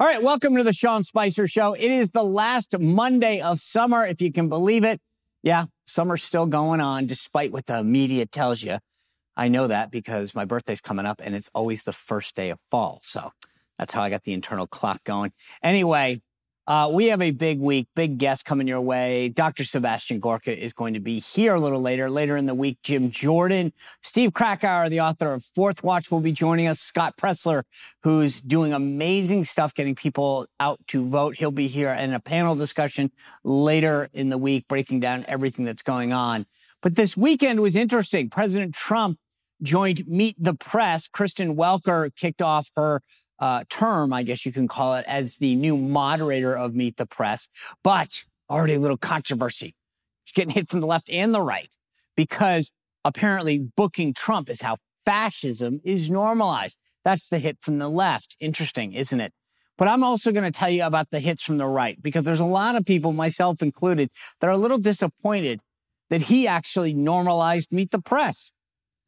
All right, welcome to the Sean Spicer Show. It is the last Monday of summer, if you can believe it. Yeah, summer's still going on, despite what the media tells you. I know that because my birthday's coming up and it's always the first day of fall. So that's how I got the internal clock going. Anyway, uh, we have a big week, big guest coming your way. Dr. Sebastian Gorka is going to be here a little later. Later in the week, Jim Jordan, Steve Krakauer, the author of Fourth Watch, will be joining us. Scott Presler, who's doing amazing stuff getting people out to vote. He'll be here in a panel discussion later in the week, breaking down everything that's going on. But this weekend was interesting. President Trump joined Meet the Press. Kristen Welker kicked off her uh, term, I guess you can call it, as the new moderator of Meet the Press. But already a little controversy. She's getting hit from the left and the right because apparently booking Trump is how fascism is normalized. That's the hit from the left. Interesting, isn't it? But I'm also going to tell you about the hits from the right because there's a lot of people, myself included, that are a little disappointed that he actually normalized Meet the Press.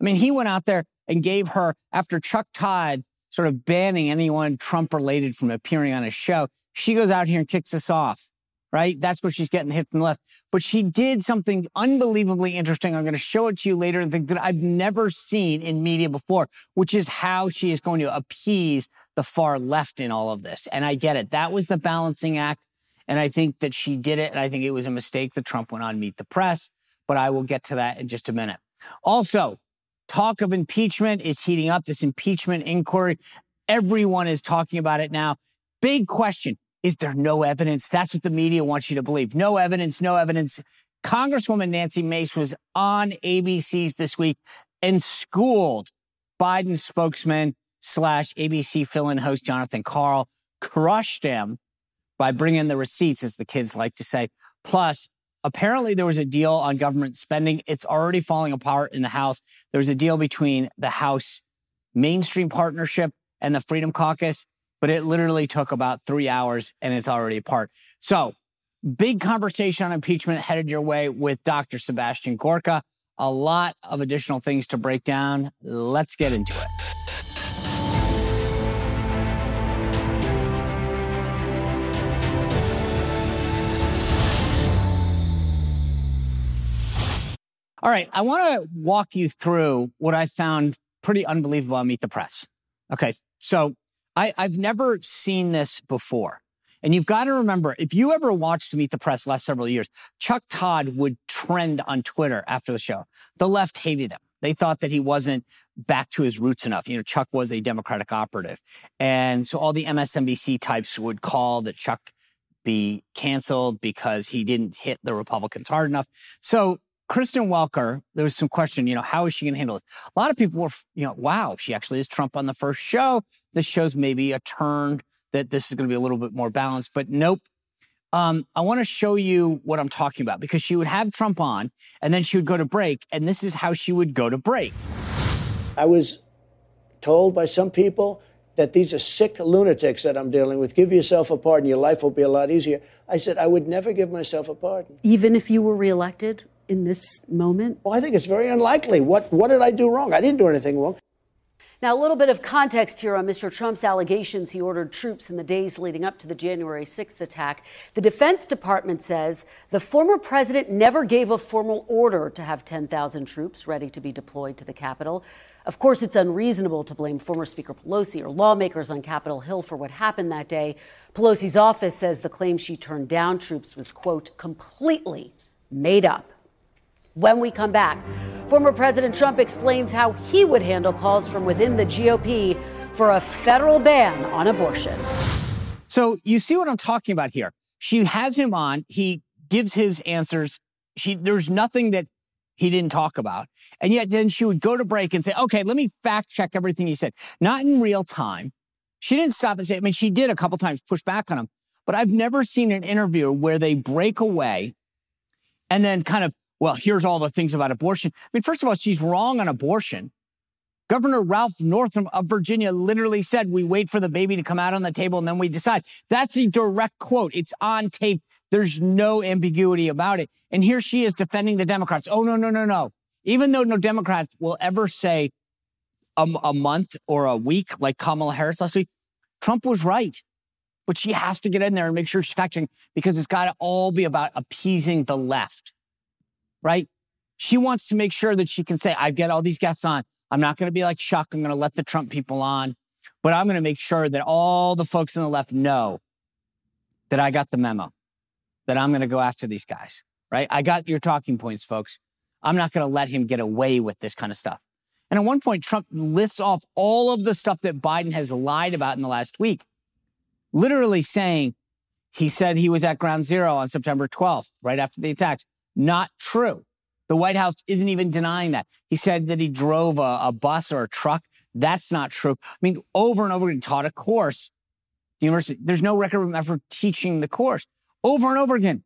I mean, he went out there and gave her, after Chuck Todd sort of banning anyone Trump related from appearing on a show. She goes out here and kicks us off, right? That's where she's getting hit from the left. But she did something unbelievably interesting. I'm going to show it to you later and think that I've never seen in media before, which is how she is going to appease the far left in all of this. And I get it. That was the balancing act. And I think that she did it. And I think it was a mistake that Trump went on Meet the Press. But I will get to that in just a minute. Also, Talk of impeachment is heating up, this impeachment inquiry. Everyone is talking about it now. Big question. Is there no evidence? That's what the media wants you to believe. No evidence, no evidence. Congresswoman Nancy Mace was on ABC's this week and schooled Biden spokesman slash ABC fill-in host Jonathan Karl, crushed him by bringing the receipts, as the kids like to say. Plus, Apparently, there was a deal on government spending. It's already falling apart in the House. There was a deal between the House Main Street Partnership and the Freedom Caucus, but it literally took about three hours and it's already apart. So, big conversation on impeachment headed your way with Dr. Sebastian Gorka. A lot of additional things to break down. Let's get into it. All right. I want to walk you through what I found pretty unbelievable on Meet the Press. Okay. So I, I've never seen this before. And you've got to remember, if you ever watched Meet the Press last several years, Chuck Todd would trend on Twitter after the show. The left hated him. They thought that he wasn't back to his roots enough. You know, Chuck was a Democratic operative. And so all the MSNBC types would call that Chuck be canceled because he didn't hit the Republicans hard enough. So Kristen Welker, there was some question, you know, how is she going to handle this? A lot of people were, you know, wow, she actually is Trump on the first show. This shows maybe a turn that this is going to be a little bit more balanced, but nope. Um, I want to show you what I'm talking about because she would have Trump on and then she would go to break, and this is how she would go to break. I was told by some people that these are sick lunatics that I'm dealing with. Give yourself a pardon, your life will be a lot easier. I said, I would never give myself a pardon. Even if you were reelected? In this moment? Well, I think it's very unlikely. What, what did I do wrong? I didn't do anything wrong. Now, a little bit of context here on Mr. Trump's allegations he ordered troops in the days leading up to the January 6th attack. The Defense Department says the former president never gave a formal order to have 10,000 troops ready to be deployed to the Capitol. Of course, it's unreasonable to blame former Speaker Pelosi or lawmakers on Capitol Hill for what happened that day. Pelosi's office says the claim she turned down troops was, quote, completely made up. When we come back, former President Trump explains how he would handle calls from within the GOP for a federal ban on abortion. So you see what I'm talking about here. She has him on. He gives his answers. She, there's nothing that he didn't talk about. And yet then she would go to break and say, okay, let me fact check everything he said. Not in real time, She didn't stop and say, I mean, she did a couple times push back on him, but I've never seen an interview where they break away and then kind of, well, here's all the things about abortion. I mean, first of all, she's wrong on abortion. Governor Ralph Northam of Virginia literally said, we wait for the baby to come out on the table and then we decide. That's a direct quote. It's on tape. There's no ambiguity about it. And here she is defending the Democrats. Oh, no, no, no, no. Even though no Democrats will ever say a, a month or a week like Kamala Harris last week, Trump was right. But she has to get in there and make sure she's fact checking because it's got to all be about appeasing the left, right? She wants to make sure that she can say, I've got all these guests on. I'm not going to be like Chuck. I'm going to let the Trump people on, but I'm going to make sure that all the folks on the left know that I got the memo, that I'm going to go after these guys, right? I got your talking points, folks. I'm not going to let him get away with this kind of stuff. And at one point, Trump lists off all of the stuff that Biden has lied about in the last week, literally saying he said he was at ground zero on September 12th, right after the attacks. Not true. The White House isn't even denying that. He said that he drove a, a bus or a truck. That's not true. I mean, over and over again, taught a course. The university, there's no record of him ever teaching the course. Over and over again.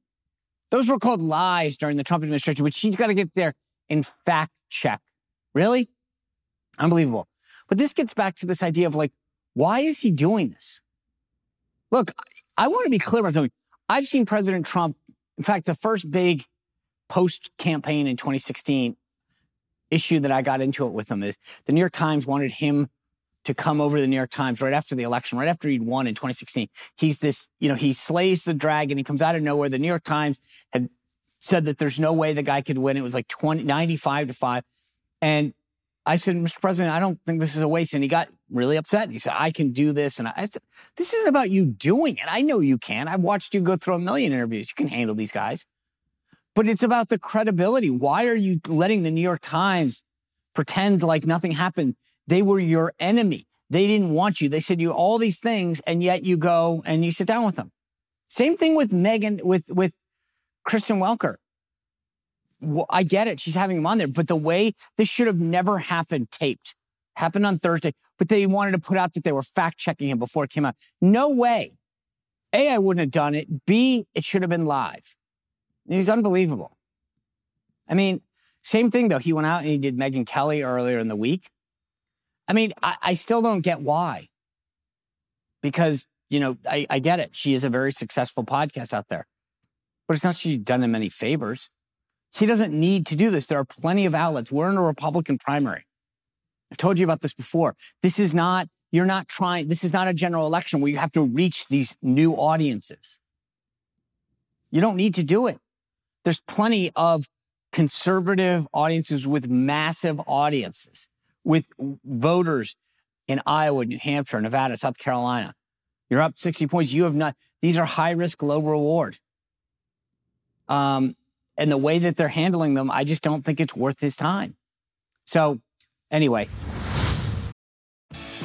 Those were called lies during the Trump administration, which he's got to get there and fact check. Really? Unbelievable. But this gets back to this idea of like, why is he doing this? Look, I want to be clear about something. I've seen President Trump, in fact, the first big post campaign in 2016 issue that I got into it with him is the New York Times wanted him to come over to the New York Times right after the election, right after he'd won in 2016. He's this, you know, he slays the dragon. He comes out of nowhere. The New York Times had said that there's no way the guy could win. It was like 20, 95 to 5. And I said, Mr. President, I don't think this is a waste. And he got really upset. He said, I can do this. And I said, this isn't about you doing it. I know you can. I've watched you go through a million interviews. You can handle these guys but it's about the credibility. Why are you letting the New York Times pretend like nothing happened? They were your enemy. They didn't want you. They said you all these things, and yet you go and you sit down with them. Same thing with Megan, with, with Kristen Welker. Well, I get it. She's having him on there, but the way this should have never happened taped happened on Thursday, but they wanted to put out that they were fact checking him before it came out. No way. A, I wouldn't have done it. B, it should have been live. He's unbelievable. I mean, same thing though. He went out and he did Megyn Kelly earlier in the week. I mean, I, I still don't get why. Because, you know, I, I get it. She is a very successful podcast out there. But it's not she's done him any favors. He doesn't need to do this. There are plenty of outlets. We're in a Republican primary. I've told you about this before. This is not, you're not trying, this is not a general election where you have to reach these new audiences. You don't need to do it. There's plenty of conservative audiences with massive audiences, with voters in Iowa, New Hampshire, Nevada, South Carolina. You're up 60 points. You have not, these are high risk, low reward. Um, and the way that they're handling them, I just don't think it's worth his time. So, anyway.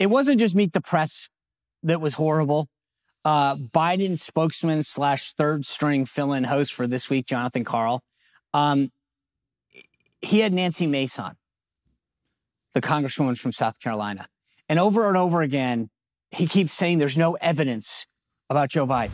It wasn't just Meet the Press that was horrible uh, Biden spokesman slash third string fill in host for this week, Jonathan Karl. Um, he had Nancy Mace on, the congresswoman from South Carolina. And over and over again, he keeps saying there's no evidence about Joe Biden.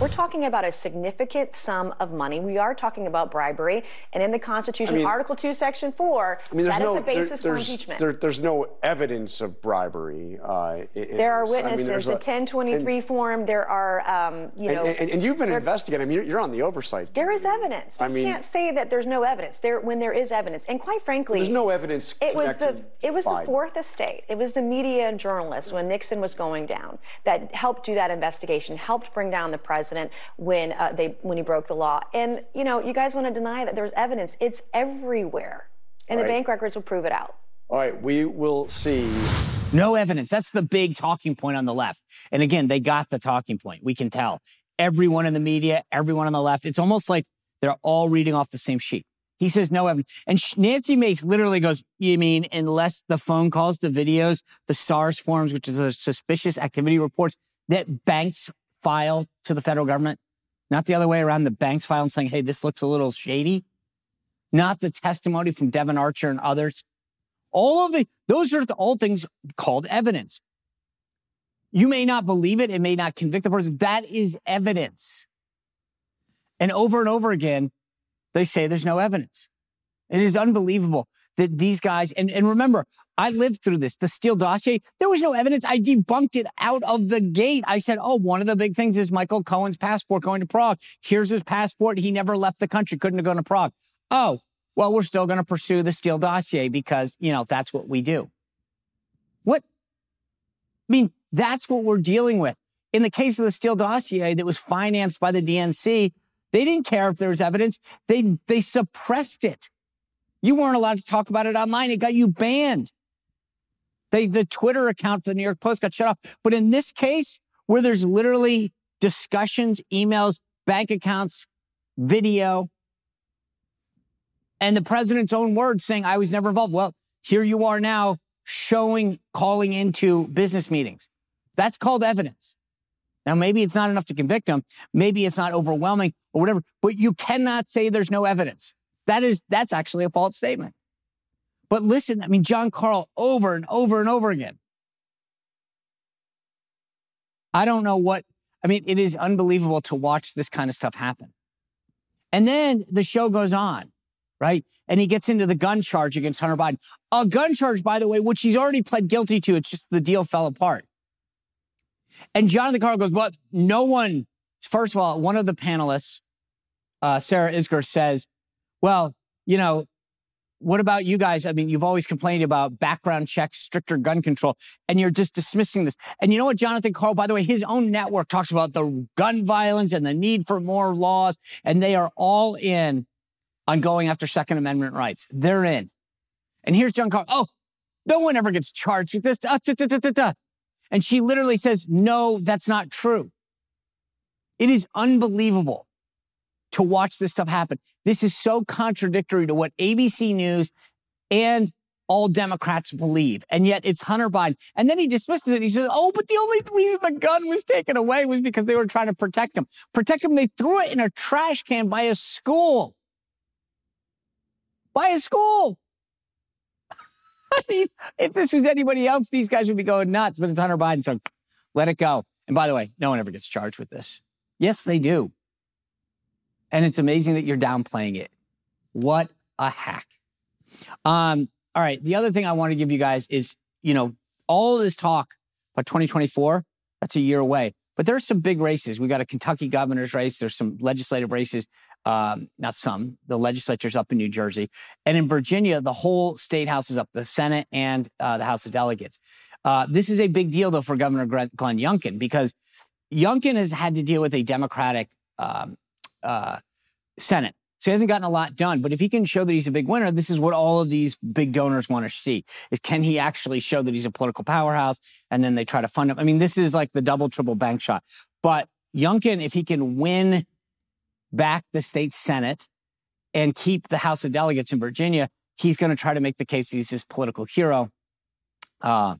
We're talking about a significant sum of money. We are talking about bribery. And in the Constitution, I mean, Article 2, Section 4, I mean, that no, the basis there, for impeachment. There, there's no evidence of bribery. Uh, there are witnesses. I mean, the 1023 and, form, there are, um, you know. And, and, you've been investigating. I mean, you're on the oversight. There is evidence. I mean, can't say that there's no evidence there when there is evidence. And quite frankly, there's no evidence. It was the it was Biden. the fourth estate. It was the media and journalists when Nixon was going down that helped do that investigation, helped bring down the president when when uh, they when he broke the law. And you know, you guys want to deny that there's evidence. It's everywhere, and right. the bank records will prove it out. All right, we will see. No evidence. That's the big talking point on the left. And again, they got the talking point. We can tell. Everyone in the media, everyone on the left, it's almost like they're all reading off the same sheet. He says no evidence. And Nancy Mace literally goes, You mean unless the phone calls, the videos, the SARS forms, which is the suspicious activity reports that banks file to the federal government? Not the other way around. The banks file and saying, Hey, this looks a little shady. Not the testimony from Devon Archer and others. All of the, those are all things called evidence. You may not believe it. It may not convict the person. That is evidence. And over and over again, they say there's no evidence. It is unbelievable that these guys, and, and remember, I lived through this, the Steele dossier. There was no evidence. I debunked it out of the gate. I said, oh, one of the big things is Michael Cohen's passport going to Prague. Here's his passport. He never left the country, couldn't have gone to Prague. Oh, well, we're still going to pursue the Steele dossier because, you know, that's what we do. What? I mean, that's what we're dealing with. In the case of the Steele dossier that was financed by the DNC, they didn't care if there was evidence. They, they suppressed it. You weren't allowed to talk about it online. It got you banned. They, the Twitter account for the New York Post got shut off. But in this case, where there's literally discussions, emails, bank accounts, video, and the president's own words saying, I was never involved. Well, here you are now showing, calling into business meetings. That's called evidence. Now, maybe it's not enough to convict him. Maybe it's not overwhelming or whatever, but you cannot say there's no evidence. That is, that's actually a false statement. But listen, I mean, Jon Karl over and over and over again. I don't know what, I mean, it is unbelievable to watch this kind of stuff happen. And then the show goes on, right? And he gets into the gun charge against Hunter Biden. A gun charge, by the way, which he's already pled guilty to. It's just the deal fell apart. And Jonathan Karl goes, well, no one, first of all, one of the panelists, uh, Sarah Isgur says, well, you know, what about you guys? I mean, you've always complained about background checks, stricter gun control, and you're just dismissing this. And you know what, Jonathan Karl, by the way, his own network talks about the gun violence and the need for more laws, and they are all in on going after Second Amendment rights. They're in. And here's Jon Karl. Oh, no one ever gets charged with this. Uh, and she literally says, no, that's not true. It is unbelievable to watch this stuff happen. This is so contradictory to what ABC News and all Democrats believe. And yet it's Hunter Biden. And then he dismisses it. He says, oh, but the only reason the gun was taken away was because they were trying to protect him. Protect him. They threw it in a trash can by a school. By a school. I mean, if this was anybody else, these guys would be going nuts, but it's Hunter Biden. So let it go. And by the way, no one ever gets charged with this. Yes, they do. And it's amazing that you're downplaying it. What a hack. Um, all right. The other thing I want to give you guys is, you know, all this talk about 2024, that's a year away. But there's some big races. We got a Kentucky governor's race. There's some legislative races um, not some, the legislature's up in New Jersey. And in Virginia, the whole state house is up, the Senate and uh, the House of Delegates. Uh, this is a big deal, though, for Governor Glenn Youngkin because Youngkin has had to deal with a Democratic um, uh, Senate. So he hasn't gotten a lot done. But if he can show that he's a big winner, this is what all of these big donors want to see is can he actually show that he's a political powerhouse? And then they try to fund him. I mean, this is like the double, triple bank shot. But Youngkin, if he can win back the state Senate and keep the House of Delegates in Virginia, he's going to try to make the case he's his political hero. Uh,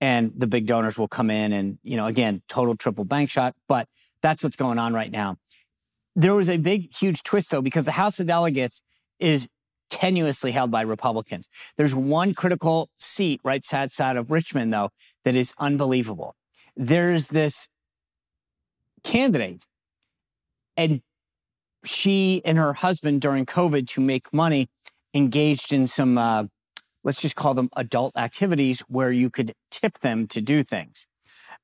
and the big donors will come in and, you know, again, total triple bank shot. But that's what's going on right now. There was a big, huge twist, though, because the House of Delegates is tenuously held by Republicans. There's one critical seat right side side of Richmond, though, that is unbelievable. There's this candidate, and she and her husband during COVID to make money engaged in some, uh, let's just call them adult activities where you could tip them to do things.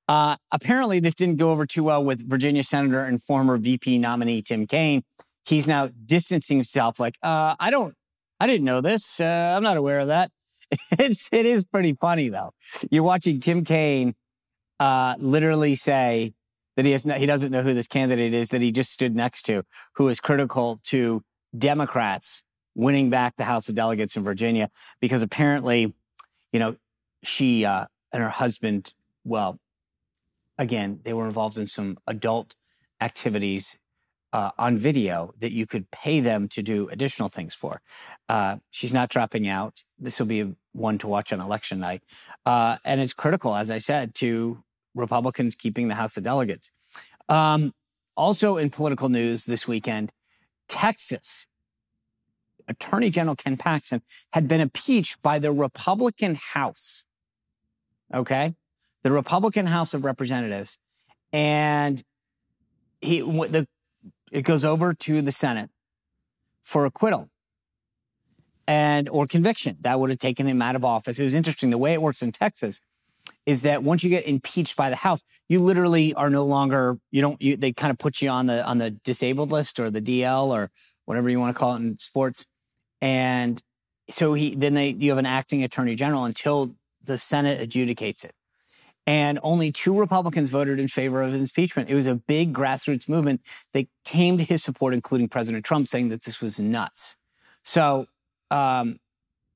Uh, apparently, this didn't go over too well with Virginia Senator and former VP nominee Tim Kaine. He's now distancing himself, like, uh, I don't, I didn't know this. Uh, I'm not aware of that. It's, it is pretty funny though. You're watching Tim Kaine, uh, literally say, that he has he doesn't know who this candidate is that he just stood next to, who is critical to Democrats winning back the House of Delegates in Virginia, because apparently you know, she uh, and her husband, well, again, they were involved in some adult activities uh, on video that you could pay them to do additional things for. Uh, she's not dropping out. This will be one to watch on election night. Uh, and it's critical, as I said, to Republicans keeping the House of Delegates. Um, also in political news this weekend, Texas Attorney General Ken Paxton had been impeached by the Republican House. Okay. The Republican House of Representatives. And he, the, it goes over to the Senate for acquittal and or conviction. That would have taken him out of office. It was interesting. The way it works in Texas is that once you get impeached by the House, you literally are no longer you don't you, they kind of put you on the on the disabled list or the DL or whatever you want to call it in sports. And so he then they you have an acting attorney general until the Senate adjudicates it. And only two Republicans voted in favor of impeachment. It was a big grassroots movement. that came to his support, including President Trump, saying that this was nuts. So um,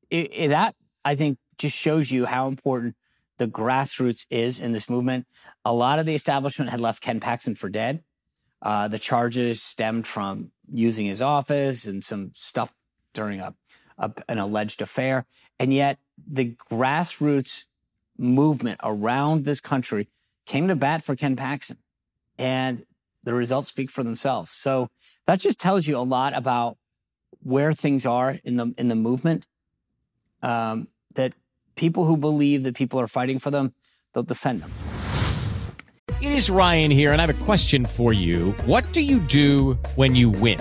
it, it, that I think just shows you how important the grassroots is in this movement. A lot of the establishment had left Ken Paxton for dead. Uh, the charges stemmed from using his office and some stuff during a, a, an alleged affair. And yet the grassroots movement around this country came to bat for Ken Paxton. And the results speak for themselves. So that just tells you a lot about where things are in the in the movement. Um, that people who believe that people are fighting for them, they'll defend them. It is Ryan here, and I have a question for you. What do you do when you win?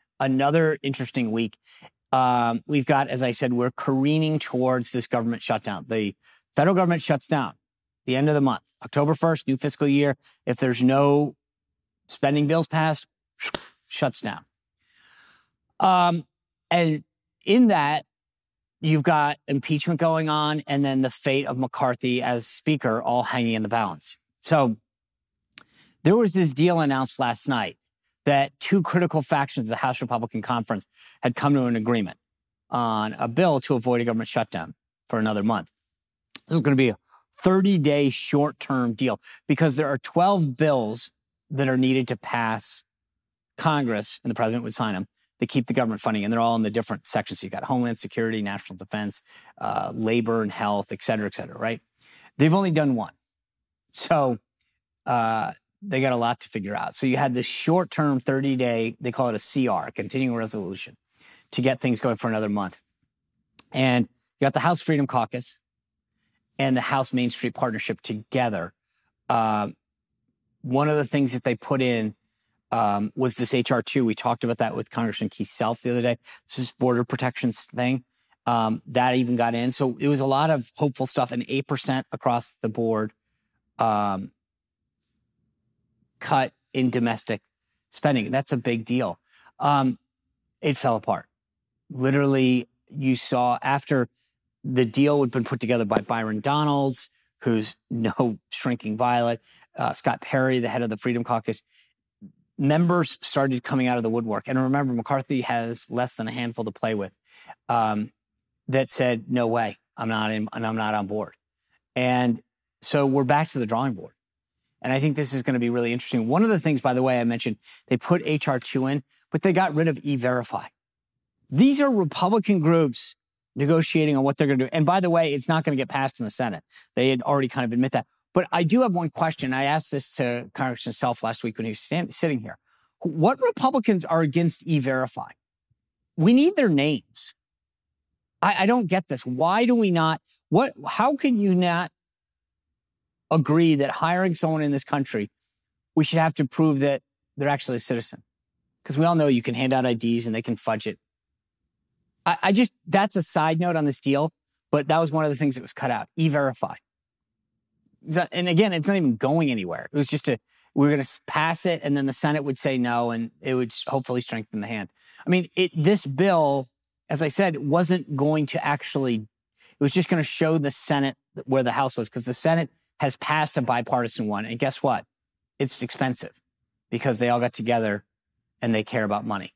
another interesting week um, we've got, as I said, we're careening towards this government shutdown. The federal government shuts down the end of the month, October 1st, new fiscal year. If there's no spending bills passed, shuts down. Um, and in that, you've got impeachment going on and then the fate of McCarthy as speaker all hanging in the balance. So there was this deal announced last night that two critical factions of the House Republican Conference had come to an agreement on a bill to avoid a government shutdown for another month. This is going to be a 30 day short term deal because there are 12 bills that are needed to pass Congress, and the president would sign them to keep the government funding. And they're all in the different sections. So you've got Homeland Security, National Defense, uh, labor and health, et cetera, et cetera, right? They've only done one. So uh, they got a lot to figure out. So you had this short term 30 day, they call it a CR, continuing resolution, to get things going for another month. And you got the House Freedom Caucus and the House Main Street Partnership together. Um, one of the things that they put in um, was this HR2. We talked about that with Congressman Keith Self the other day. This is border protections thing. Um, that even got in. So it was a lot of hopeful stuff and 8% across the board um, cut in domestic spending. That's a big deal. Um, it fell apart. Literally, you saw after the deal had been put together by Byron Donalds, who's no shrinking violet, uh, Scott Perry, the head of the Freedom Caucus. Members started coming out of the woodwork. And remember, McCarthy has less than a handful to play with um, that said, no way, I'm not in, and I'm not on board. And so we're back to the drawing board. And I think this is going to be really interesting. One of the things, by the way, I mentioned they put HR2 in, but they got rid of e verify. These are Republican groups negotiating on what they're going to do. And by the way, it's not going to get passed in the Senate. They had already kind of admit that. But I do have one question. I asked this to Congressman Self last week when he was sitting here. What Republicans are against e verify? We need their names. I, I don't get this. Why do we not? What? How can you not agree that hiring someone in this country, we should have to prove that they're actually a citizen. Because we all know you can hand out IDs and they can fudge it. I, I, just, that's a side note on this deal, but that was one of the things that was cut out. E verify. and again, it's not even going anywhere. It was just a, we were going to pass it and then the Senate would say no and it would hopefully strengthen the hand. I mean, it, this bill, as I said, wasn't going to actually, it was just going to show the Senate where the House was because the Senate has passed a bipartisan one. And guess what? It's expensive because they all got together and they care about money.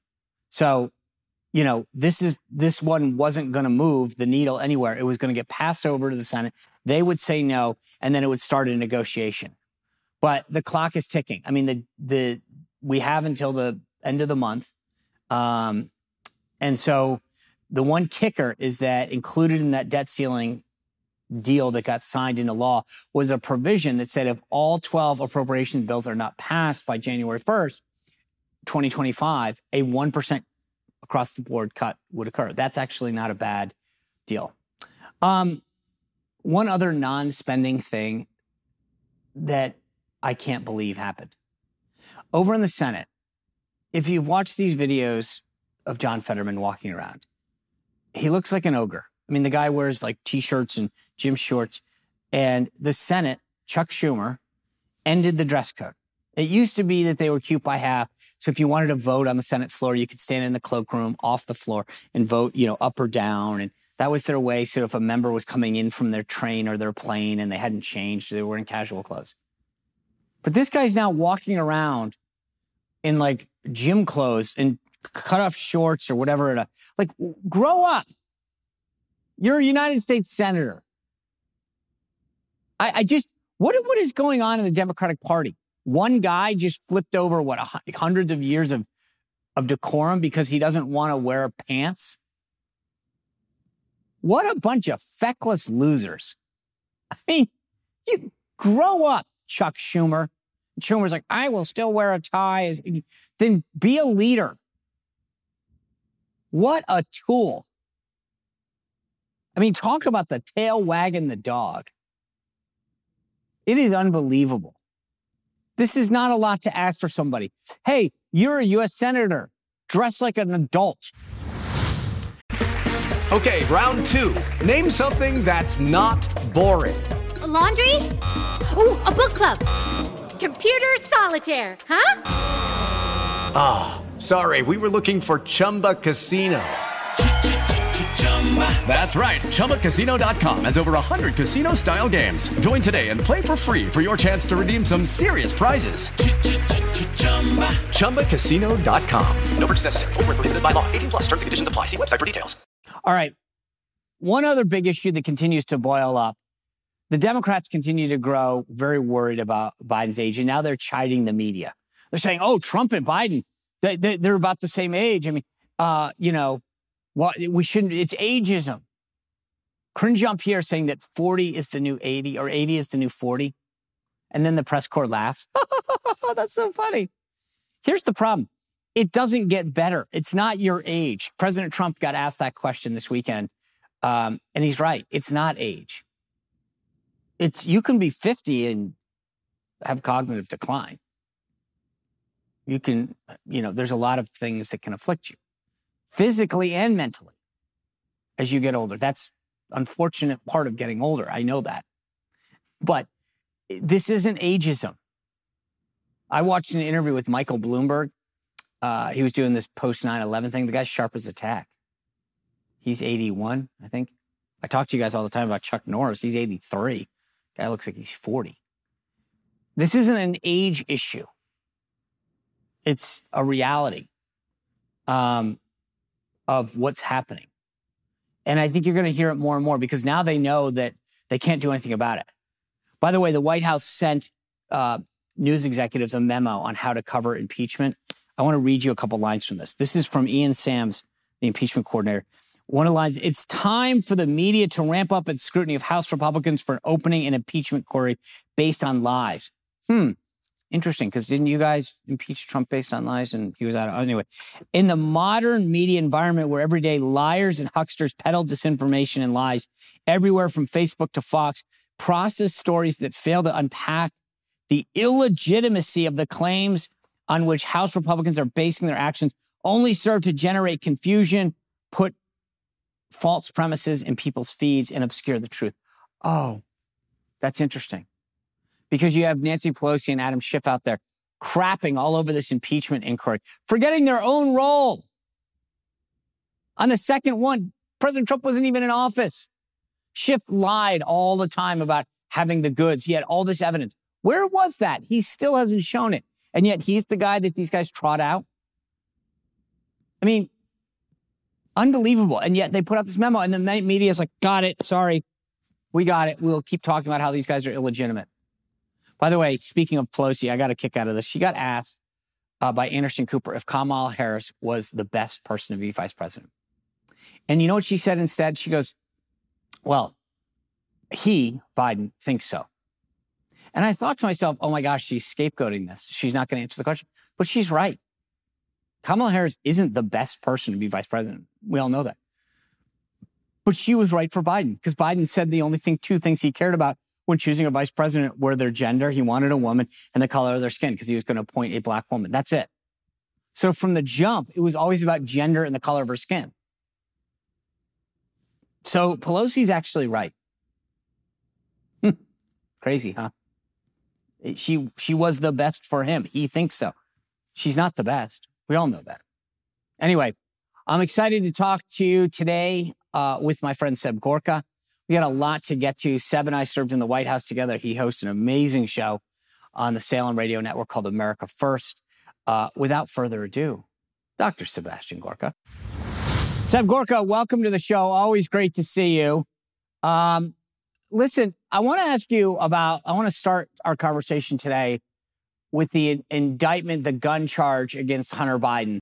So, you know, this is, this one wasn't going to move the needle anywhere. It was going to get passed over to the Senate. They would say no, and then it would start a negotiation. But the clock is ticking. I mean, the, the, we have until the end of the month. Um, and so the one kicker is that included in that debt ceiling deal that got signed into law was a provision that said if all 12 appropriation bills are not passed by January 1st, 2025, a 1% across the board cut would occur. That's actually not a bad deal. Um, one other non spending thing that I can't believe happened. Over in the Senate, if you've watched these videos of John Fetterman walking around, he looks like an ogre. I mean, the guy wears like t shirts and gym shorts. And the Senate, Chuck Schumer, ended the dress code. It used to be that they were cute by half. So if you wanted to vote on the Senate floor, you could stand in the cloakroom off the floor and vote, you know, up or down. And that was their way. So if a member was coming in from their train or their plane and they hadn't changed, they were in casual clothes. But this guy's now walking around in like gym clothes and cut off shorts or whatever. Like, grow up. You're a United States Senator. I, I just, what, what is going on in the Democratic Party? One guy just flipped over what hundreds of years of, of decorum because he doesn't want to wear pants. What a bunch of feckless losers. I mean, you grow up, Chuck Schumer. Schumer's like, I will still wear a tie. Then be a leader. What a tool. I mean, talk about the tail wagging the dog. It is unbelievable. This is not a lot to ask for somebody. Hey, you're a U.S. Senator. Dress like an adult. Okay, round two. Name something that's not boring. A laundry? Ooh, a book club. Computer solitaire, huh? Ah, oh, sorry, we were looking for Chumba Casino. That's right. ChumbaCasino.com has over 100 casino style games. Join today and play for free for your chance to redeem some serious prizes. ChumbaCasino.com. No purchase necessary. Full prohibited by law. 18 plus terms and conditions apply. See website for details. All right. One other big issue that continues to boil up the Democrats continue to grow very worried about Biden's age, and now they're chiding the media. They're saying, oh, Trump and Biden, they, they, they're about the same age. I mean, uh, you know, well, we shouldn't, it's ageism. Karine Jean-Pierre saying that 40 is the new 80 or 80 is the new 40. And then the press corps laughs. That's so funny. Here's the problem. It doesn't get better. It's not your age. President Trump got asked that question this weekend. Um, and he's right. It's not age. It's, you can be 50 and have cognitive decline. You can, you know, there's a lot of things that can afflict you physically and mentally as you get older. That's unfortunate part of getting older. I know that. But this isn't ageism. I watched an interview with Michael Bloomberg. Uh, he was doing this post 9 11 thing. The guy's sharp as a tack. He's 81, I think. I talk to you guys all the time about Chuck Norris. He's 83. Guy looks like he's 40. This isn't an age issue. It's a reality. Um, of what's happening. And I think you're going to hear it more and more because now they know that they can't do anything about it. By the way, the White House sent uh, news executives a memo on how to cover impeachment. I want to read you a couple lines from this. This is from Ian Sams, the impeachment coordinator. One of the lines, it's time for the media to ramp up its scrutiny of House Republicans for opening an impeachment query based on lies. Hmm. Interesting, because didn't you guys impeach Trump based on lies? And he was out. Of, Anyway, in the modern media environment where everyday liars and hucksters peddle disinformation and lies everywhere from Facebook to Fox, process stories that fail to unpack the illegitimacy of the claims on which House Republicans are basing their actions only serve to generate confusion, put false premises in people's feeds, and obscure the truth. Oh, that's interesting. Because you have Nancy Pelosi and Adam Schiff out there crapping all over this impeachment inquiry, forgetting their own role. On the second one, President Trump wasn't even in office. Schiff lied all the time about having the goods. He had all this evidence. Where was that? He still hasn't shown it. And yet he's the guy that these guys trot out. I mean, unbelievable. And yet they put out this memo and the media is like, got it. Sorry. We got it. We'll keep talking about how these guys are illegitimate. By the way, speaking of Pelosi, I got a kick out of this. She got asked uh, by Anderson Cooper if Kamala Harris was the best person to be vice president. And you know what she said instead? She goes, well, he, Biden, thinks so. And I thought to myself, oh my gosh, she's scapegoating this. She's not going to answer the question. But she's right. Kamala Harris isn't the best person to be vice president. We all know that. But she was right for Biden because Biden said the only thing, two things he cared about when choosing a vice president were their gender. He wanted a woman and the color of their skin because he was going to appoint a black woman. That's it. So from the jump, it was always about gender and the color of her skin. So Pelosi's actually right. Hmm. Crazy, huh? She she was the best for him. He thinks so. She's not the best. We all know that. Anyway, I'm excited to talk to you today uh, with my friend Seb Gorka. We got a lot to get to. Seb and I served in the White House together. He hosts an amazing show on the Salem Radio Network called America First. Uh, without further ado, Dr. Sebastian Gorka. Seb Gorka, welcome to the show. Always great to see you. Um, listen, I want to ask you about, I want to start our conversation today with the indictment, the gun charge against Hunter Biden.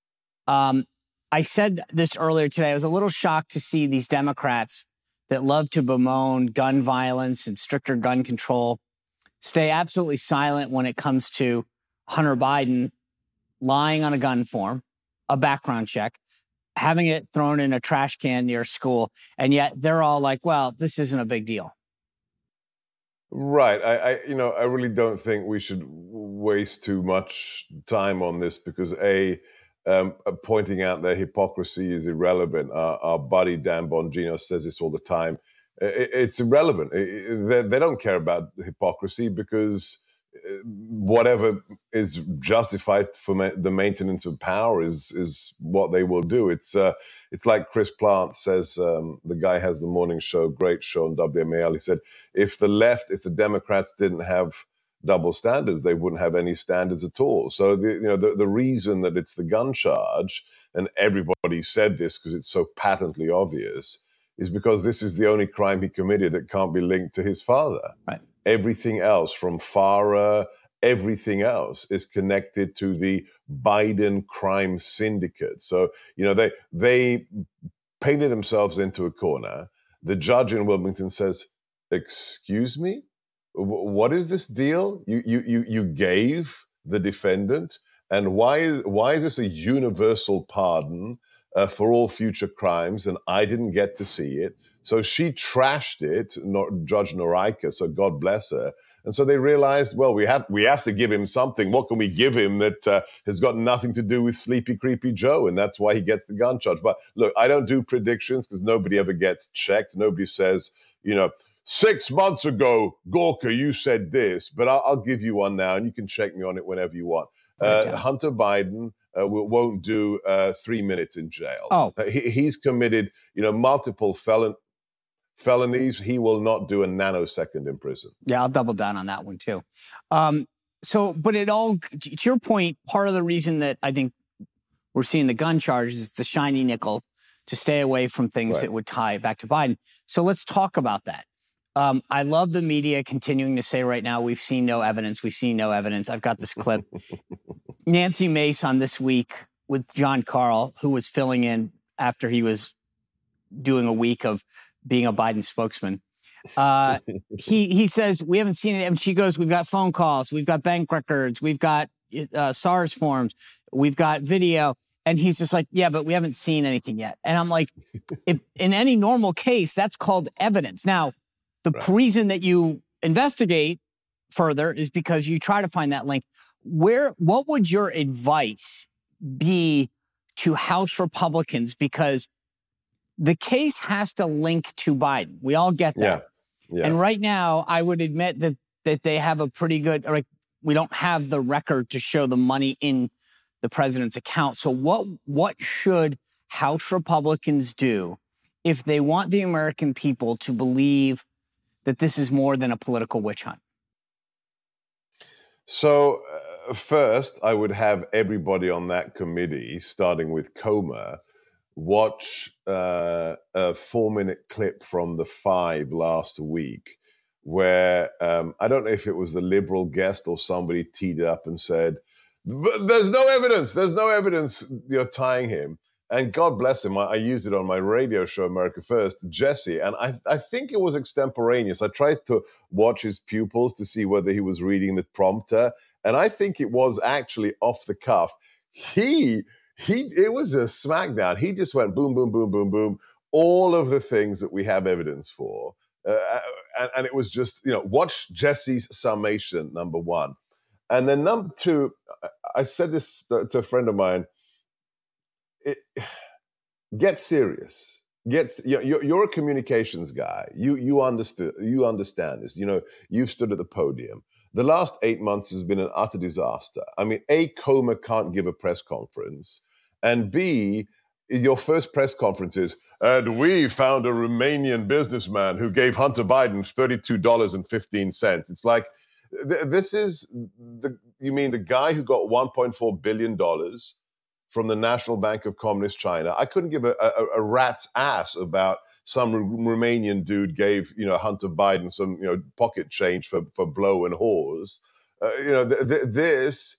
Um, I said this earlier today. I was a little shocked to see these Democrats that love to bemoan gun violence and stricter gun control stay absolutely silent when it comes to Hunter Biden lying on a gun form, a background check, having it thrown in a trash can near school. And yet they're all like, well, this isn't a big deal. Right. I, I, you know, I really don't think we should waste too much time on this because a um, uh, pointing out their hypocrisy is irrelevant. Our, our buddy Dan Bongino says this all the time. It, it's irrelevant. It, they, they, don't care about hypocrisy because uh, whatever is justified for ma- the maintenance of power is is what they will do. It's uh, it's like Chris Plante says. Um, the guy has the morning show, great show on WMAL. He said, if the left, if the Democrats didn't have double standards, they wouldn't have any standards at all. So the you know the, the reason that it's the gun charge, and everybody said this because it's so patently obvious, is because this is the only crime he committed that can't be linked to his father. Right. Everything else from FARA, everything else is connected to the Biden crime syndicate. So, you know, they they painted themselves into a corner. The judge in Wilmington says, Excuse me? What is this deal? You you you, you gave the defendant and why why is this a universal pardon uh, for all future crimes and i didn't get to see it? So she trashed it judge noreika so god bless her. And so they realized well we have we have to give him something. What can we give him that uh, has got nothing to do with sleepy creepy joe? And that's why he gets the gun charge. But look i don't do predictions because nobody ever gets checked. Nobody says you know Six months ago, Gorka, you said this, but I'll, I'll, give you one now, and you can check me on it whenever you want. Uh, Hunter Biden uh, won't do uh, three minutes in jail. Oh, he, he's committed, you know, multiple felon felonies. He will not do a nanosecond in prison. Yeah, I'll double down on that one too. Um, so, but it all to your point. Part of the reason that I think we're seeing the gun charges is the shiny nickel to stay away from things right. that would tie back to Biden. So let's talk about that. Um, I love the media continuing to say right now, we've seen no evidence. We've seen no evidence. I've got this clip. Nancy Mace on this week with Jon Karl, who was filling in after he was doing a week of being a Biden spokesman. Uh, he he says we haven't seen it, and she goes, "We've got phone calls, we've got bank records, we've got uh, SARS forms, we've got video." And he's just like, "Yeah, but we haven't seen anything yet." And I'm like, "If in any normal case, that's called evidence." Now, the right. reason that you investigate further is because you try to find that link. Where, what would your advice be to House Republicans? Because the case has to link to Biden. We all get that. Yeah. Yeah. And right now, I would admit that that they have a pretty good, like, we don't have the record to show the money in the president's account. So what, what should House Republicans do if they want the American people to believe that this is more than a political witch hunt? So, uh, first, I would have everybody on that committee, starting with Comer, watch uh, a four minute clip from the five last week where um, I don't know if it was the liberal guest or somebody teed it up and said, There's no evidence, there's no evidence you're tying him. And God bless him, I, I used it on my radio show, America First, Jesse. And I, I think it was extemporaneous. I tried to watch his pupils to see whether he was reading the prompter. And I think it was actually off the cuff. He he it was a smackdown. He just went boom, boom, boom, boom, boom. All of the things that we have evidence for, uh, and, and, it was just you know watch Jesse's summation number one, and then number two. I said this to a friend of mine. It, get serious. Get you're, you're a communications guy. You you understand you understand this. You know you've stood at the podium the last eight months has been an utter disaster. I mean, A, Comer can't give a press conference, and B, your first press conference is, and we found a Romanian businessman who gave Hunter Biden $32.15. It's like, th- this is, the, you mean the guy who got $1.4 billion from the National Bank of Communist China? I couldn't give a, a, a rat's ass about some Romanian dude gave you know Hunter Biden some you know pocket change for for blow and whores. Uh, you know th- th- this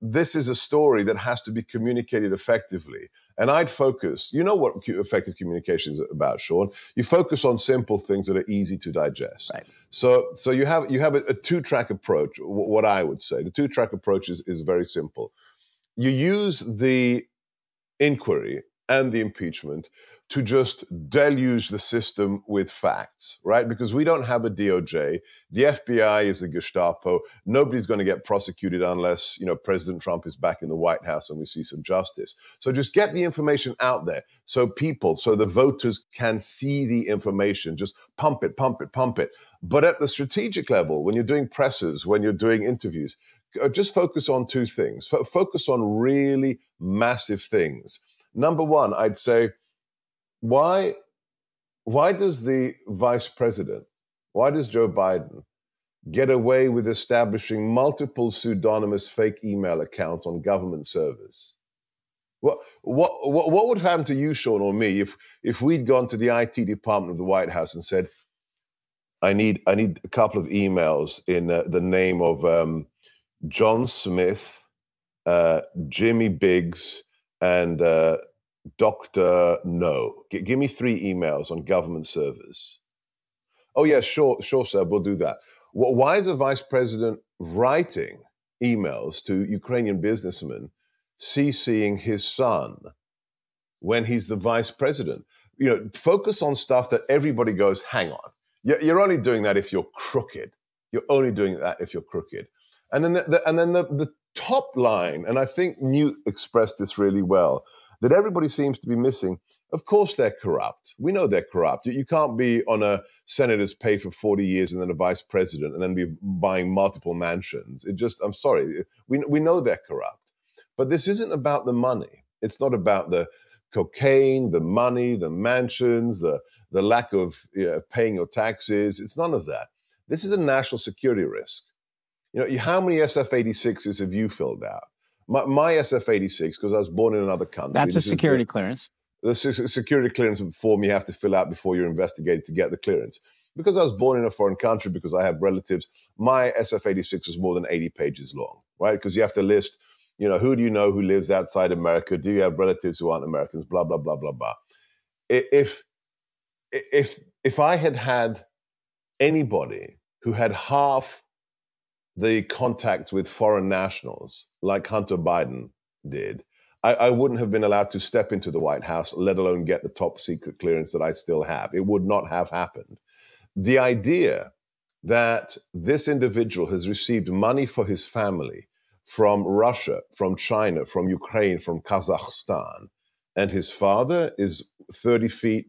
this is a story that has to be communicated effectively. And I'd focus. You know what effective communication is about, Sean. You focus on simple things that are easy to digest. Right. So so you have you have a, a two track approach. What I would say the two track approach is, is very simple. You use the inquiry and the impeachment to just deluge the system with facts, right? Because we don't have a DOJ. The FBI is the Gestapo. Nobody's going to get prosecuted unless, you know, President Trump is back in the White House and we see some justice. So just get the information out there so people, so the voters can see the information. Just pump it, pump it, pump it. But at the strategic level, when you're doing presses, when you're doing interviews, just focus on two things. F- focus on really massive things. Number one, I'd say, why why does the vice president, why does Joe Biden get away with establishing multiple pseudonymous fake email accounts on government servers? What, what, what, what would happen to you, Sean, or me, if, if we'd gone to the IT department of the White House and said, I need, I need a couple of emails in uh, the name of um, John Smith, uh, Jimmy Biggs, and uh, Dr. No. G- give me three emails on government servers. Oh, yeah, sure, sure, sir, we'll do that. Why is a vice president writing emails to Ukrainian businessmen CCing his son when he's the vice president? You know, focus on stuff that everybody goes, hang on. You're only doing that if you're crooked. You're only doing that if you're crooked. And then the, the and then the, the top line, and I think Newt expressed this really well that everybody seems to be missing. Of course, they're corrupt. We know they're corrupt. You can't be on a senator's pay for 40 years and then a vice president and then be buying multiple mansions. It just, I'm sorry, we, we know they're corrupt. But this isn't about the money. It's not about the cocaine, the money, the mansions, the, the lack of you know, paying your taxes. It's none of that. This is a national security risk. You know, how many SF 86s have you filled out? My, my SF86, because I was born in another country. That's a security the, clearance. The security clearance form you have to fill out before you're investigated to get the clearance. Because I was born in a foreign country, because I have relatives, my SF86 is more than 80 pages long, right? Because you have to list, you know, who do you know who lives outside America? Do you have relatives who aren't Americans? Blah, blah, blah, blah, blah. If, if, if I had had anybody who had half the contacts with foreign nationals like Hunter Biden did, I, I, wouldn't have been allowed to step into the White House, let alone get the top secret clearance that I still have. It would not have happened. The idea that this individual has received money for his family from Russia, from China, from Ukraine, from Kazakhstan, and his father is 30 feet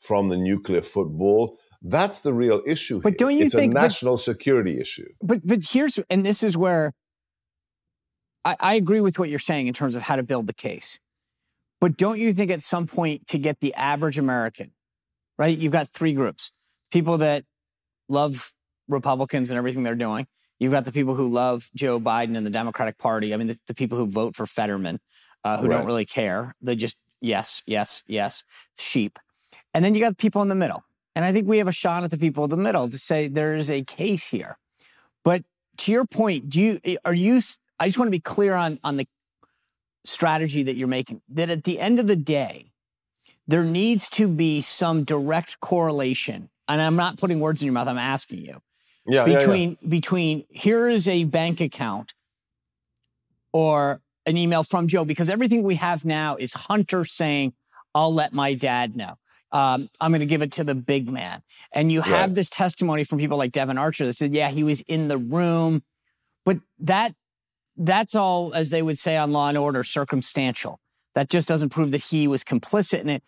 from the nuclear football That's the real issue. But here. don't you it's think a but- national security issue? But but here's and this is where I, I agree with what you're saying in terms of how to build the case. But don't you think at some point to get the average American, right? You've got three groups: people that love Republicans and everything they're doing. You've got the people who love Joe Biden and the Democratic Party. I mean, the, the people who vote for Fetterman, uh, who Right. don't really care. They just yes, yes, yes, sheep. And then you got the people in the middle. And I think we have a shot at the people in the middle to say there is a case here. But to your point, do you eh, are you? I just want to be clear on on the strategy that you're making. That at the end of the day, there needs to be some direct correlation. And I'm not putting words in your mouth. I'm asking you Yeah, yeah, yeah. between between here is a bank account or an email from Joe because everything we have now is Hunter saying, "I'll let my dad know." Um, I'm going to give it to the big man. And you have Right. this testimony from people like Devon Archer that said, "Yeah, he was in the room," but that that's all, as they would say on Law and Order, circumstantial. That just doesn't prove that he was complicit in it.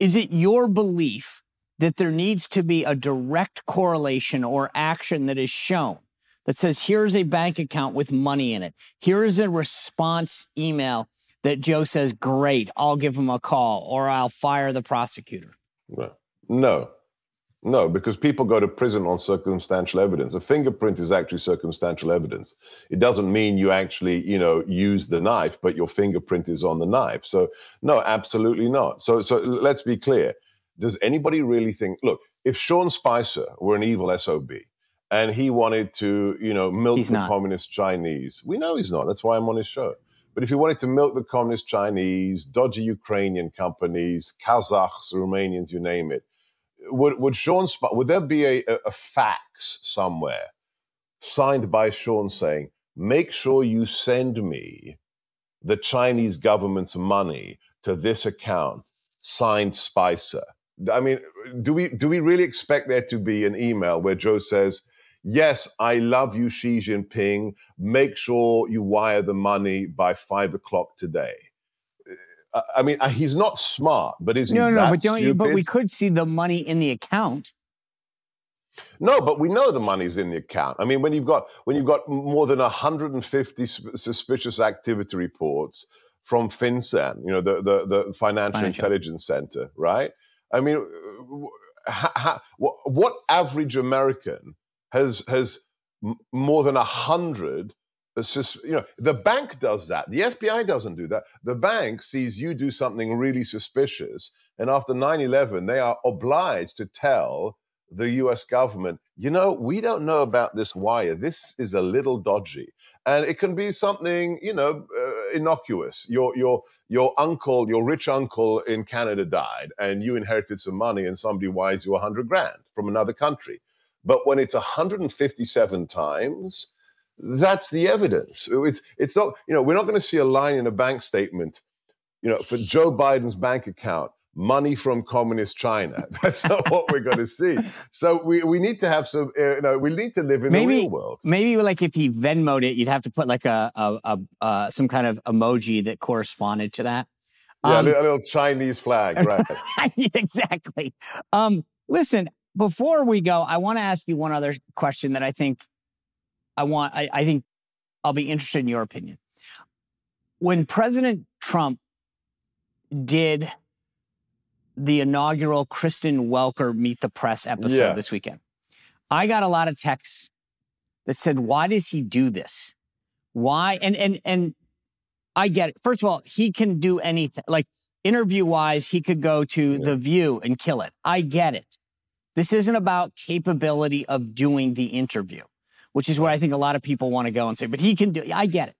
Is it your belief that there needs to be a direct correlation or action that is shown that says, here's a bank account with money in it? Here is a response email that Joe says, great, I'll give him a call or I'll fire the prosecutor? No. No. No, because people go to prison on circumstantial evidence. A fingerprint is actually circumstantial evidence. It doesn't mean you actually, you know, use the knife, but your fingerprint is on the knife. So no, absolutely not. So so let's be clear. Does anybody really think look, if Sean Spicer were an evil SOB and he wanted to, you know, milk He's the not. communist Chinese, we know he's not. That's why I'm on his show. But if you wanted to milk the communist Chinese, dodgy Ukrainian companies, Kazakhs, Romanians, you name it, would would Sean would there be a, a, a fax somewhere signed by Sean saying, "Make sure you send me the Chinese government's money to this account, signed Spicer." I mean, do we do we really expect there to be an email where Joe says, "Yes, I love you, Xi Jinping. Make sure you wire the money by five o'clock today." Uh, I mean, uh, he's not smart, but is he No, no, but don't you? But we could see the money in the account. No, but we know the money's in the account. I mean, when you've got when you've got more than 150 suspicious activity reports from FinCEN, you know, the the, the Financial, Financial. Intelligence Center, right? I mean, uh, ha, ha, what, what average American has has more than a hundred? You know, the bank does that. The FBI doesn't do that. The bank sees you do something really suspicious, and after 9/11, they are obliged to tell the US government, you know, we don't know about this wire. This is a little dodgy. And it can be something, you know, uh, innocuous. Your, your, your uncle, your rich uncle in Canada died, and you inherited some money, and somebody wires you a 100 grand from another country. But when it's 157 times, that's the evidence. It's, it's not, you know, we're not going to see a line in a bank statement, you know, for Joe Biden's bank account, money from communist China. That's not what we're going to see. So we, we need to have some, uh, you know, we need to live in the maybe, real world. maybe like if he Venmoed it, you'd have to put like a, a, a uh, some kind of emoji that corresponded to that. Yeah, a Um, little, a little Chinese flag, right? exactly. Um, listen, before we go, I want to ask you one other question that I think I want. I, I think I'll be interested in your opinion. When President Trump did the inaugural Kristen Welker Meet the Press episode Yeah. this weekend, I got a lot of texts that said, "Why does he do this? Why?" And and and I get it. First of all, he can do anything. Like interview wise, he could go to The View and kill it. I get it. This isn't about capability of doing the interview, which is where I think a lot of people want to go and say, but he can do I get it.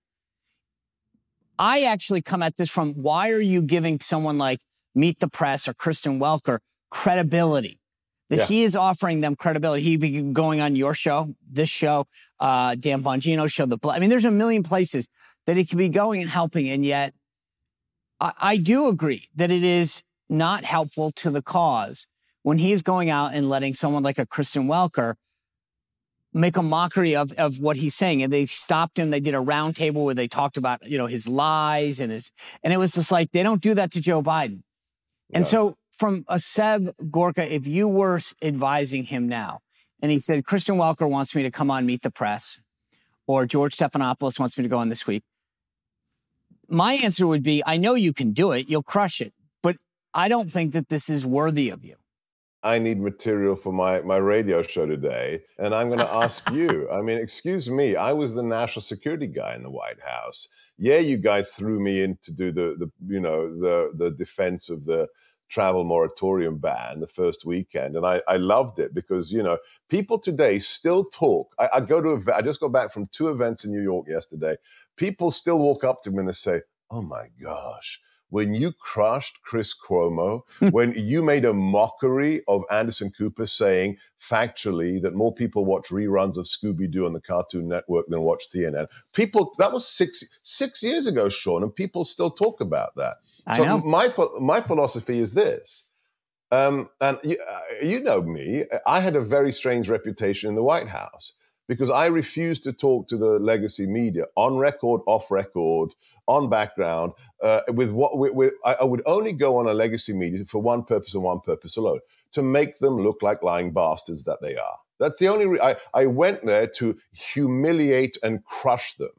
I actually come at this from why are you giving someone like Meet the Press or Kristen Welker credibility? That Yeah. he is offering them credibility. He'd be going on your show, this show, uh, Dan Bongino show. The Bl- I mean, there's a million places that he could be going and helping, and yet I, I do agree that it is not helpful to the cause when he's going out and letting someone like a Kristen Welker make a mockery of, of what he's saying. And they stopped him. They did a roundtable where they talked about, you know, his lies and his, and it was just like, they don't do that to Joe Biden. And so from a Seb Gorka, if you were advising him now, and he said, Kristen Welker wants me to come on Meet the Press, or George Stephanopoulos wants me to go on this week, my answer would be, I know you can do it. You'll crush it. But I don't think that this is worthy of you. I need material for my, my radio show today. And I'm going to ask you. I mean, excuse me, I was the national security guy in the White House. Yeah, you guys threw me in to do the, the you know, the, the defense of the travel moratorium ban the first weekend. And I, I loved it because, you know, people today still talk. I, I go to, a, I just got back from two events in New York yesterday. People still walk up to me and they say, oh my gosh, when you crushed Chris Cuomo, when you made a mockery of Anderson Cooper saying factually that more people watch reruns of Scooby Doo on the Cartoon Network than watch CNN. People, that was six six years ago, Sean, and people still talk about that. I so know. my my philosophy is this. Um, and you, uh, you know me, I had a very strange reputation in the White House because I refuse to talk to the legacy media on record, off record, on background. Uh, with what with, with, I, I would only go on a legacy media for one purpose and one purpose alone: to make them look like lying bastards that they are. That's the only. Re- I I went there to humiliate and crush them.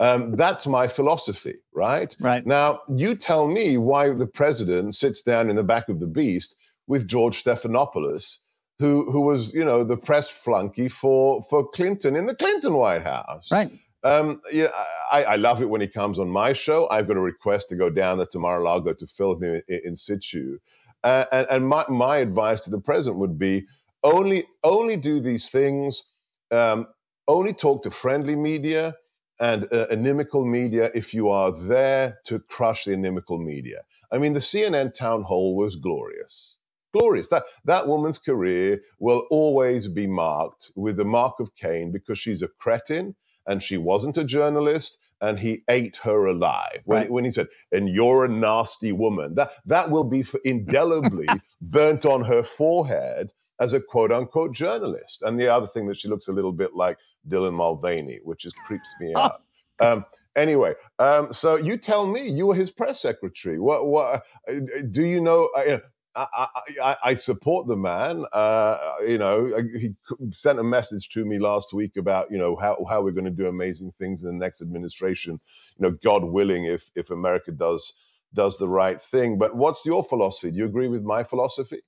Um, that's my philosophy, right? Right. Now, you tell me why the president sits down in the back of the beast with George Stephanopoulos, who who was, you know, the press flunky for for Clinton in the Clinton White House. Right. Um, yeah, I, I love it when he comes on my show. I've got a request to go down there tomorrow. I'll go to film him in, in situ. Uh, and and my, my advice to the president would be only only do these things, um, only talk to friendly media and uh, inimical media if you are there to crush the inimical media. I mean, the CNN town hall was glorious. Glorious. That that woman's career will always be marked with the mark of Cain because she's a cretin and she wasn't a journalist and he ate her alive. When, Right. when he said, and you're a nasty woman, that, that will be for indelibly burnt on her forehead as a quote unquote journalist. And the other thing that she looks a little bit like Dylan Mulvaney, which just creeps me out. Um, anyway, um, so you tell me, you were his press secretary. What, what uh, do you know? Uh, I, I, I, support the man. Uh, you know, he sent a message to me last week about you know how, how we're going to do amazing things in the next administration. You know, God willing, if if America does does the right thing. But what's your philosophy? Do you agree with my philosophy?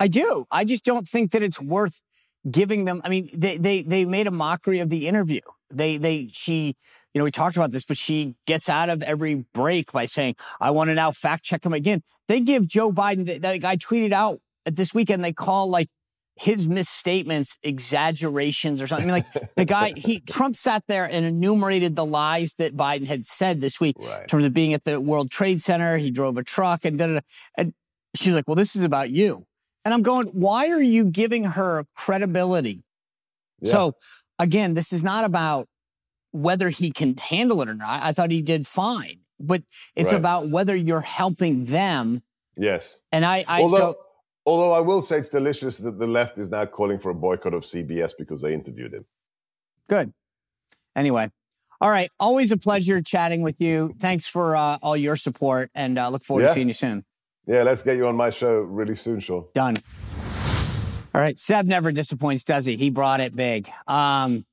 I do. I just don't think that it's worth giving them. I mean, they they they made a mockery of the interview. They they she, you know, we talked about this, but she gets out of every break by saying, "I want to now fact check him again." They give Joe Biden. That the guy tweeted out this weekend. They call like his misstatements exaggerations or something. I mean, like the guy, he Trump sat there and enumerated the lies that Biden had said this week in terms of being at the World Trade Center. He drove a truck and da da da. And she's like, "Well, this is about you." And I'm going, why are you giving her credibility? So again, this is not about whether he can handle it or not. I thought he did fine, but it's Right. about whether you're helping them. Yes. And I, I although, so although I will say it's delicious that the left is now calling for a boycott of CBS because they interviewed him. good. Anyway, all right. Always a pleasure chatting with you. Thanks for uh, all your support, and uh, look forward Yeah. to seeing you soon. Yeah, let's get you on my show really soon, Sean. Done. All right. Seb never disappoints, does he? He brought it big. Um,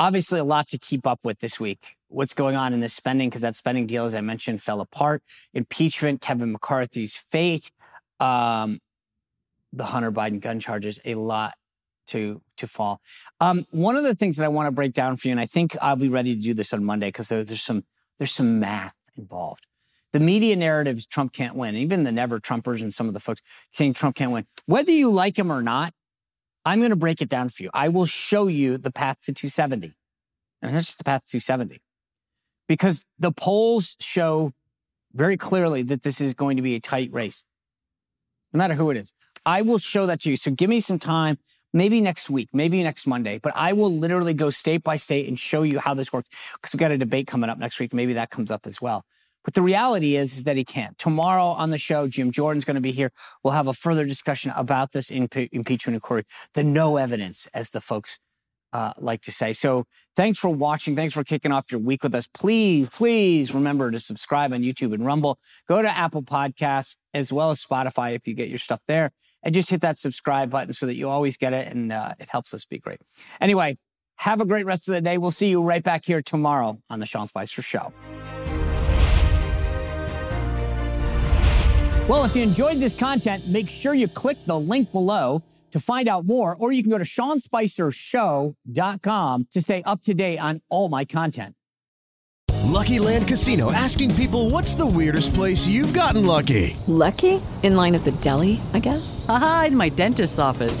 obviously, a lot to keep up with this week. What's going on in this spending? Because that spending deal, as I mentioned, fell apart. Impeachment, Kevin McCarthy's fate, um, the Hunter Biden gun charges, a lot to to fall. Um, one of the things that I want to break down for you, and I think I'll be ready to do this on Monday because there's some there's some math involved. The media narrative is Trump can't win. Even the never Trumpers and some of the folks saying Trump can't win. Whether you like him or not, I'm going to break it down for you. I will show you the path to 270. And that's just the path to 270. Because the polls show very clearly that this is going to be a tight race, no matter who it is. I will show that to you. So give me some time, maybe next week, maybe next Monday, but I will literally go state by state and show you how this works. Because we've got a debate coming up next week. Maybe that comes up as well. But the reality is, is that he can't. Tomorrow on the show, Jim Jordan's going to be here. We'll have a further discussion about this impe- impeachment inquiry, the no evidence, as the folks uh, like to say. So thanks for watching. Thanks for kicking off your week with us. Please, please remember to subscribe on YouTube and Rumble. Go to Apple Podcasts as well as Spotify if you get your stuff there and just hit that subscribe button so that you always get it and uh, it helps us be great. Anyway, have a great rest of the day. We'll see you right back here tomorrow on the Sean Spicer Show. Well, if you enjoyed this content, make sure you click the link below to find out more, or you can go to SeanSpicerShow.com to stay up to date on all my content. Lucky Land Casino asking people what's the weirdest place you've gotten lucky? Lucky? In line at the deli, I guess? Aha, in my dentist's office.